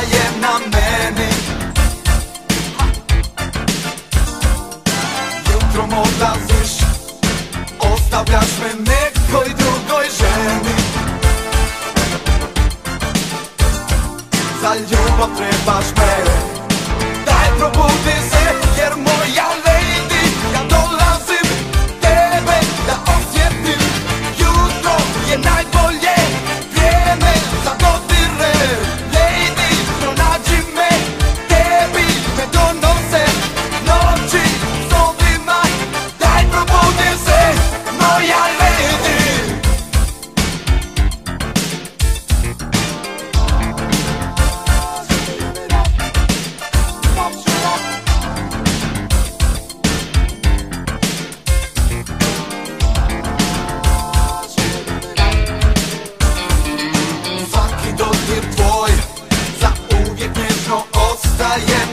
I am not yeah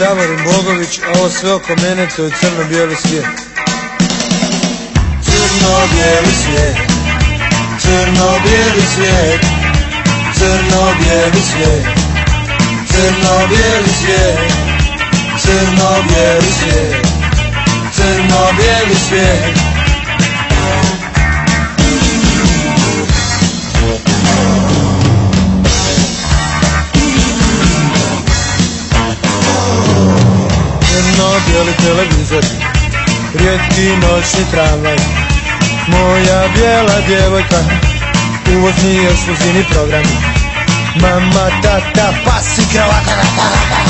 Davorin Bogović, a ovo sve oko mene to je crno-bijeli svijet. Crno-bijeli svijet. Crno-bijeli svijet. Crno-bijeli svijet. Crno-bijeli svijet. Crno-bijeli svijet. Crno-bijeli svijet televizor. Rijetki noćni tramvaj. Moja bijela djevojka. Uvozni ekskluzivni program. Mama, tata, pas i kravata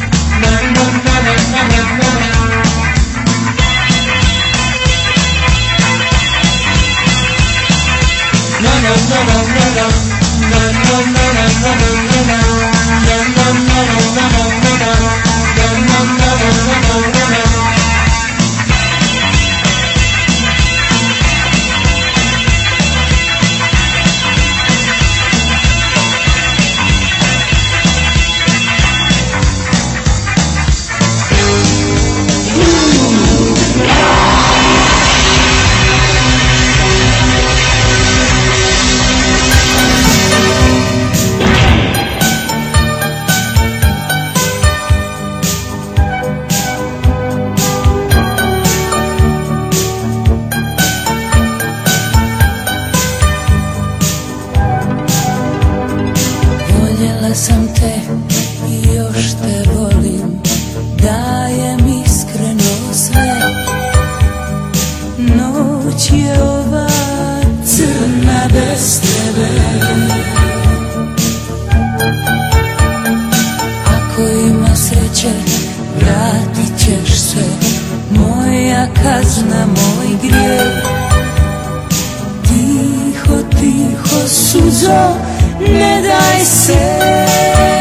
sve. Noć je ova crna bez tebe. Ako ima sreće vratit ćeš se. Moja kazna, moj grijeh. Tiho, tiho suzo ne daj se